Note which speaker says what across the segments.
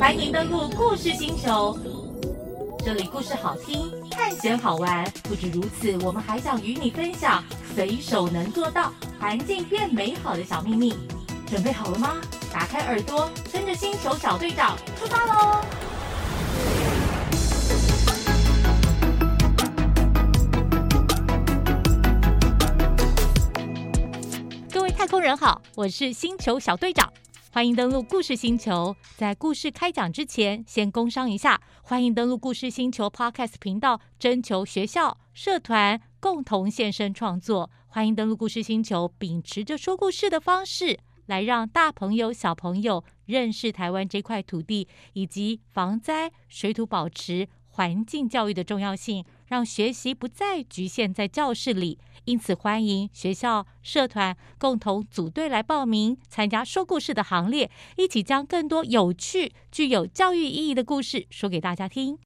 Speaker 1: 欢迎登录故事星球，这里故事好听，探险好玩。不止如此，我们还想与你分享随手能做到环境变美好的小秘密。准备好了吗？打开耳朵，跟着星球小队长出发喽！各位太空人好，我是星球小队长。欢迎登录故事星球。在故事开讲之前，先工商一下。欢迎登录故事星球 Podcast 频道，征求学校、社团共同现身创作。欢迎登录故事星球，秉持着说故事的方式，来让大朋友、小朋友认识台湾这块土地，以及防灾、水土保持、环境教育的重要性，让学习不再局限在教室里。因此，欢迎学校、社团共同组队来报名参加说故事的行列，一起将更多有趣、具有教育意义的故事说给大家听。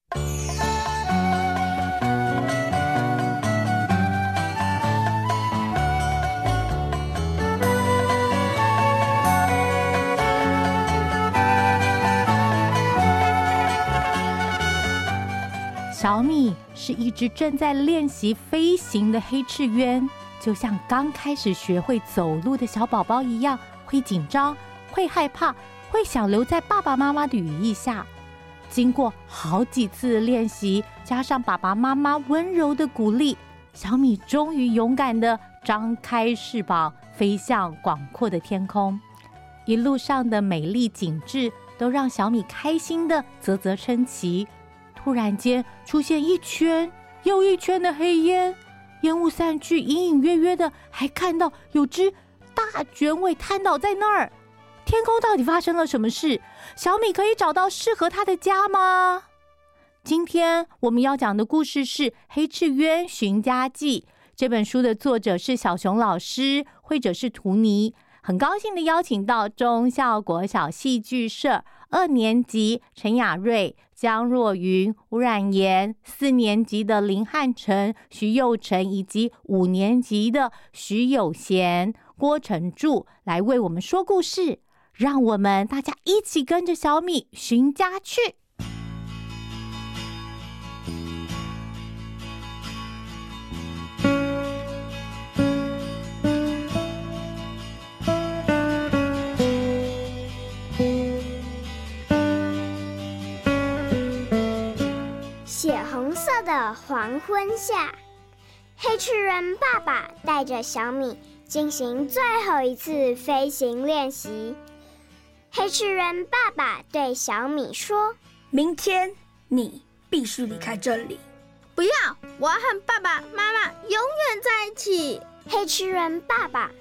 Speaker 1: 小米是一只正在练习飞行的黑翅鸢，就像刚开始学会走路的小宝宝一样，会紧张，会害怕，会想留在爸爸妈妈的羽翼下。经过好几次练习，加上爸爸妈妈温柔的鼓励，小米终于勇敢地张开翅膀，飞向广阔的天空。一路上的美丽景致都让小米开心地啧啧称奇。突然间出现一圈又一圈的黑烟，烟雾散去，隐隐约约的还看到有只大卷尾瘫倒在那儿。天空到底发生了什么事？小米可以找到适合他的家吗？今天我们要讲的故事是《黑翅鸢寻家记》。这本书的作者是小熊老师，绘者是图尼。很高兴的邀请到中孝国小戏剧社二年级陈雅瑞、江若云、吴冉妍，四年级的林汉成、徐佑成，以及五年级的徐有贤、郭成柱来为我们说故事。让我们大家一起跟着小米寻家去。
Speaker 2: 的黄昏下，黑翅人爸爸带着小米进行最后一次飞行练习。黑翅人爸爸对小米说：“
Speaker 3: 明天你必须离开这里。”“
Speaker 4: 不要，我要和爸爸妈妈永远在一起。”
Speaker 2: 黑翅人爸爸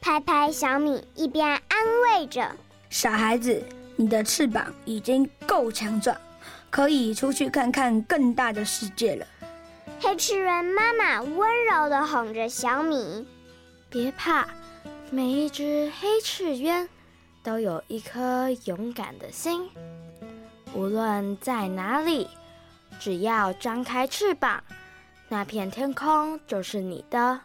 Speaker 2: 拍拍小米，一边安慰着：“
Speaker 3: 傻孩子，你的翅膀已经够强壮。”可以出去看看更大的世界了。
Speaker 2: 黑翅鸢妈妈温柔地哄着小米：“
Speaker 4: 别怕，每一只黑翅鸢都有一颗勇敢的心。无论在哪里，只要张开翅膀，那片天空就是你的。”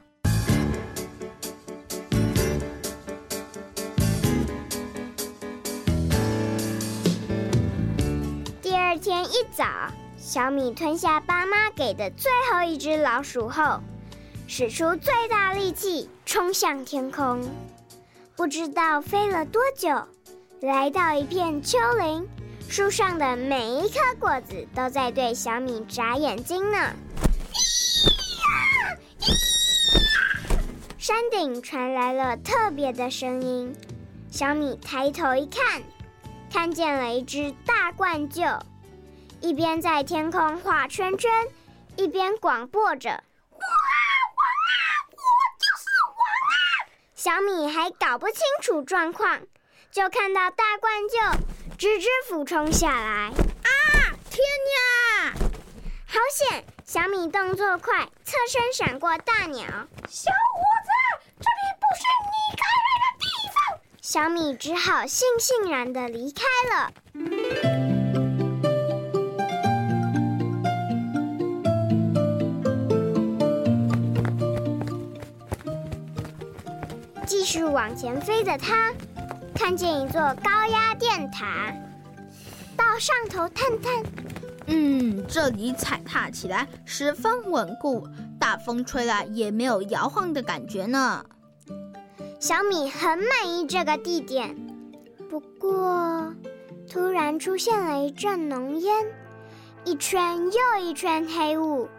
Speaker 2: 天一早，小米吞下爸妈给的最后一只老鼠后，使出最大力气冲向天空。不知道飞了多久，来到一片丘陵，树上的每一颗果子都在对小米眨眼睛呢。山顶传来了特别的声音，小米抬头一看，看见了一只大冠鷲。一边在天空画圈圈，一边广播着：“我啊王啊，我就是王啊！”小米还搞不清楚状况，就看到大冠鷲直直俯冲下来。
Speaker 4: 啊！天呀！
Speaker 2: 好险！小米动作快，侧身闪过大鸟。
Speaker 5: 小伙子，这里不是你该来的地方。
Speaker 2: 小米只好悻悻然地离开了。续往前飞的它，看见一座高压电塔。到上头探探。
Speaker 6: 嗯，这里踩踏起来十分稳固，大风吹来也没有摇晃的感觉呢。
Speaker 2: 小米很满意这个地点，不过突然出现了一阵浓烟，一圈又一圈黑雾。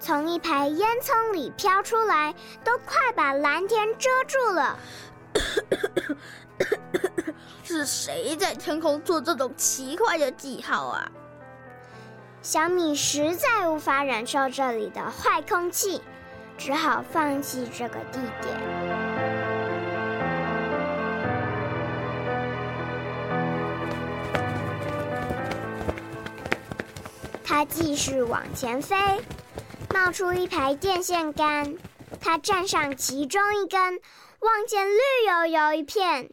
Speaker 2: 从一排烟囱里飘出来，都快把蓝天遮住了。
Speaker 6: 是谁在天空做这种奇怪的记号啊？
Speaker 2: 小米实在无法忍受这里的坏空气，只好放弃这个地点。它继续往前飞。冒出一排电线杆，他站上其中一根，望见绿油油一片，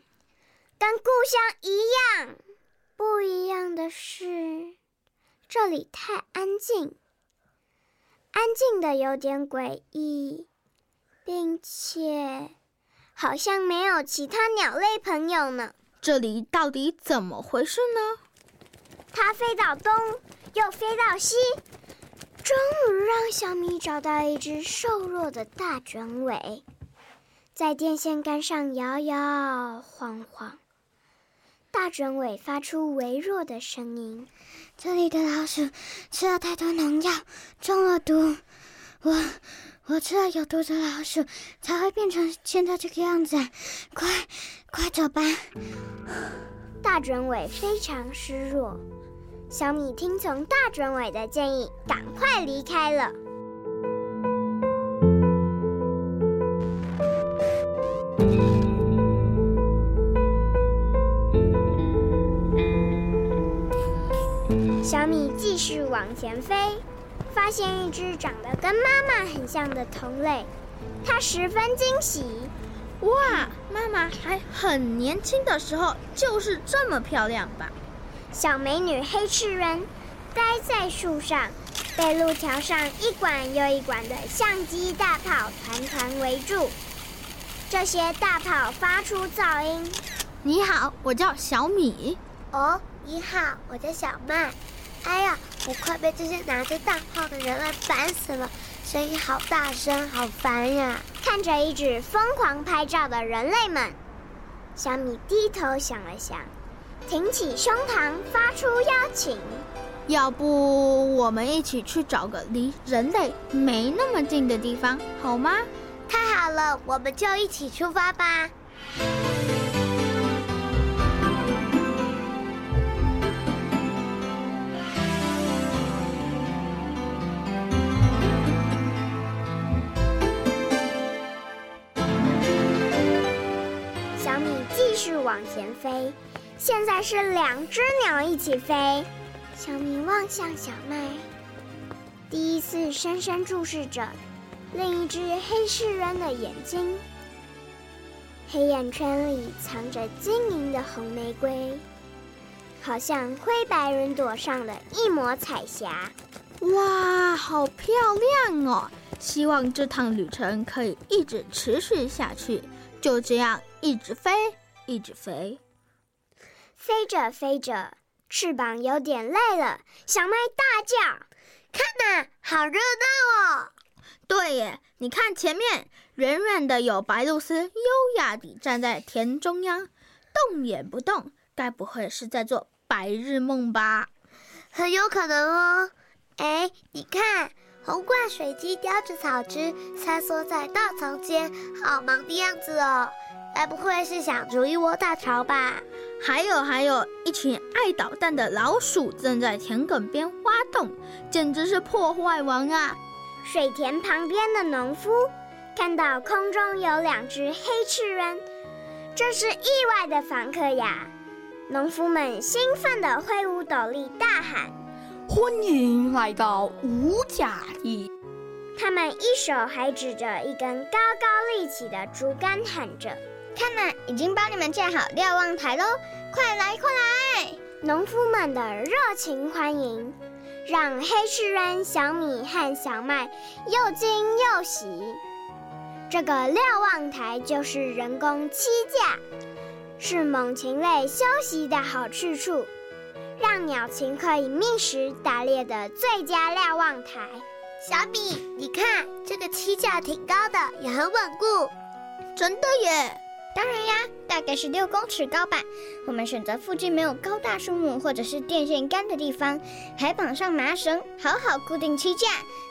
Speaker 2: 跟故乡一样。不一样的是，这里太安静，安静的有点诡异，并且好像没有其他鸟类朋友呢。
Speaker 6: 这里到底怎么回事呢？
Speaker 2: 它飞到东，又飞到西。终于让小米找到一只瘦弱的大卷尾，在电线杆上摇摇晃晃。大卷尾发出微弱的声音：“这里的老鼠吃了太多农药，中了毒。我我吃了有毒的老鼠，才会变成现在这个样子。快快走吧！”大卷尾非常失落。小米听从大卷尾的建议，赶快离开了。小米继续往前飞，发现一只长得跟妈妈很像的同类，它十分惊喜。
Speaker 6: 哇，妈妈还很年轻的时候就是这么漂亮吧？
Speaker 2: 小美女黑翅人待在树上，被路桥上一管又一管的相机大炮团团围住。这些大炮发出噪音。
Speaker 6: 你好，我叫小米。
Speaker 2: 哦，你好，我叫小麦。哎呀，我快被这些拿着大炮的人类烦死了，声音好大声，好烦呀！看着一直疯狂拍照的人类们，小米低头想了想。挺起胸膛，发出邀请。
Speaker 6: 要不我们一起去找个离人类没那么近的地方，好吗？
Speaker 2: 太好了，我们就一起出发吧。小米继续往前飞。现在是两只鸟一起飞，小明望向小麦，第一次深深注视着另一只黑翅鸢的眼睛。黑眼圈里藏着晶莹的红玫瑰，好像灰白云朵上的一抹彩霞。
Speaker 6: 哇，好漂亮哦！希望这趟旅程可以一直持续下去，就这样一直飞，一直飞。
Speaker 2: 飞着飞着，翅膀有点累了，小麦大叫：“看呐，好热闹哦！”
Speaker 6: 对耶，你看前面，远远的有白鹭鸶优雅地站在田中央，动也不动，该不会是在做白日梦吧？
Speaker 2: 很有可能哦。哎，你看，红冠水鸡叼着草枝，穿梭在稻草间，好忙的样子哦。该不会是想筑一窝大巢吧？
Speaker 6: 还有还有，一群爱捣蛋的老鼠正在田埂边挖洞，简直是破坏王啊！
Speaker 2: 水田旁边的农夫看到空中有两只黑翅鸢，这是意外的访客呀！农夫们兴奋地挥舞斗笠，大喊：“
Speaker 3: 欢迎来到五甲地！”
Speaker 2: 他们一手还指着一根高高立起的竹竿，喊着。看呐，已经帮你们建好瞭望台喽！快来，快来！农夫们的热情欢迎，让黑翅鸢小米和小麦又惊又喜。这个瞭望台就是人工栖架，是猛禽类休息的好去处。让鸟禽可以觅食打猎的最佳瞭望台。
Speaker 7: 小米，你看这个栖架挺高的，也很稳固。
Speaker 6: 真的耶！
Speaker 8: 当然呀，大概是六公尺高吧。我们选择附近没有高大树木或者是电线杆的地方，还绑上麻绳，好好固定栖架。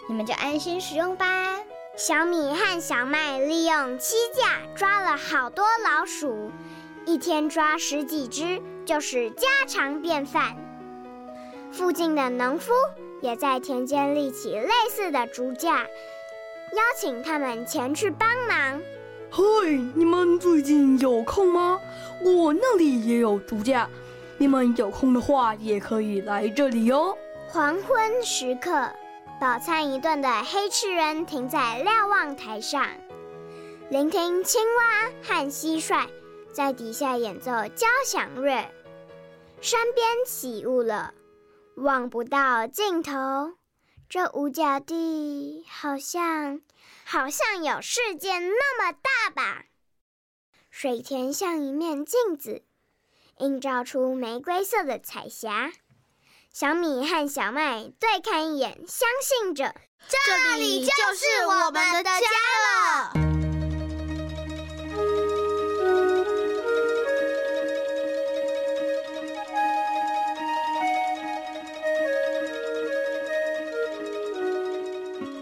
Speaker 8: 你们就安心使用吧。
Speaker 2: 小米和小麦利用栖架抓了好多老鼠，一天抓十几只就是家常便饭。附近的农夫也在田间立起类似的竹架，邀请他们前去帮忙。
Speaker 3: 嗨，你们最近有空吗？我那里也有竹架，你们有空的话也可以来这里哦。
Speaker 2: 黄昏时刻，饱餐一顿的黑翅人停在瞭望台上，聆听青蛙和蟋蟀在底下演奏交响乐。山边起雾了，望不到尽头。这五角地好像……好像有世界那么大吧？水田像一面镜子，映照出玫瑰色的彩霞。小米和小麦对看一眼，相信着，
Speaker 6: 这里就是我们的家了。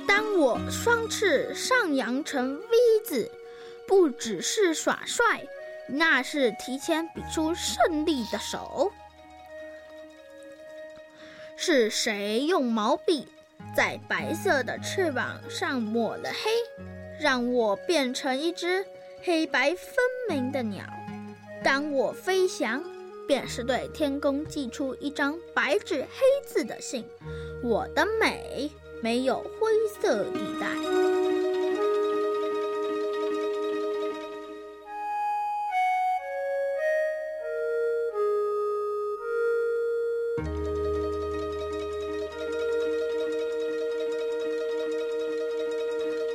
Speaker 6: 当我双翅上扬成 V 字，不只是耍帅，那是提前比出胜利的手。是谁用毛笔在白色的翅膀上抹了黑，让我变成一只黑白分明的鸟？当我飞翔，便是对天空寄出一张白纸黑字的信。我的美。没有灰色地带。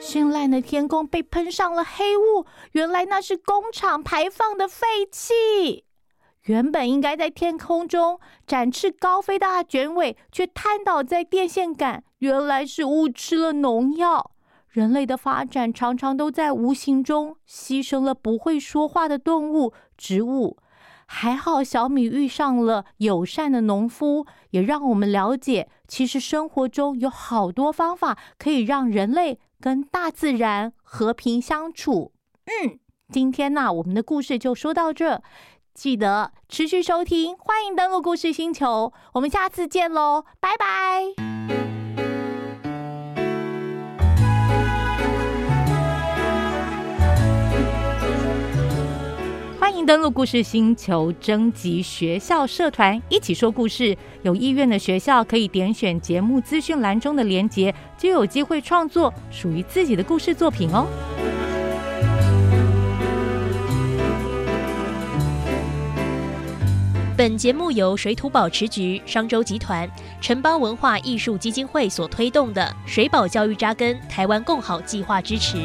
Speaker 1: 绚烂的天空被喷上了黑雾，原来那是工厂排放的废气。原本应该在天空中展翅高飞的卷尾，却瘫倒在电线杆。原来是误吃了农药。人类的发展常常都在无形中牺牲了不会说话的动物、植物。还好小米遇上了友善的农夫，也让我们了解，其实生活中有好多方法可以让人类跟大自然和平相处。嗯，今天呢，我们的故事就说到这。记得持续收听，欢迎登录故事星球，我们下次见喽，拜拜。迎登录故事星球，征集学校社团一起说故事。有意愿的学校可以点选节目资讯栏中的连结，就有机会创作属于自己的故事作品哦。
Speaker 9: 本节目由水土保持局、商周集团、城邦文化艺术基金会所推动的“水保教育扎根台湾共好计划”支持。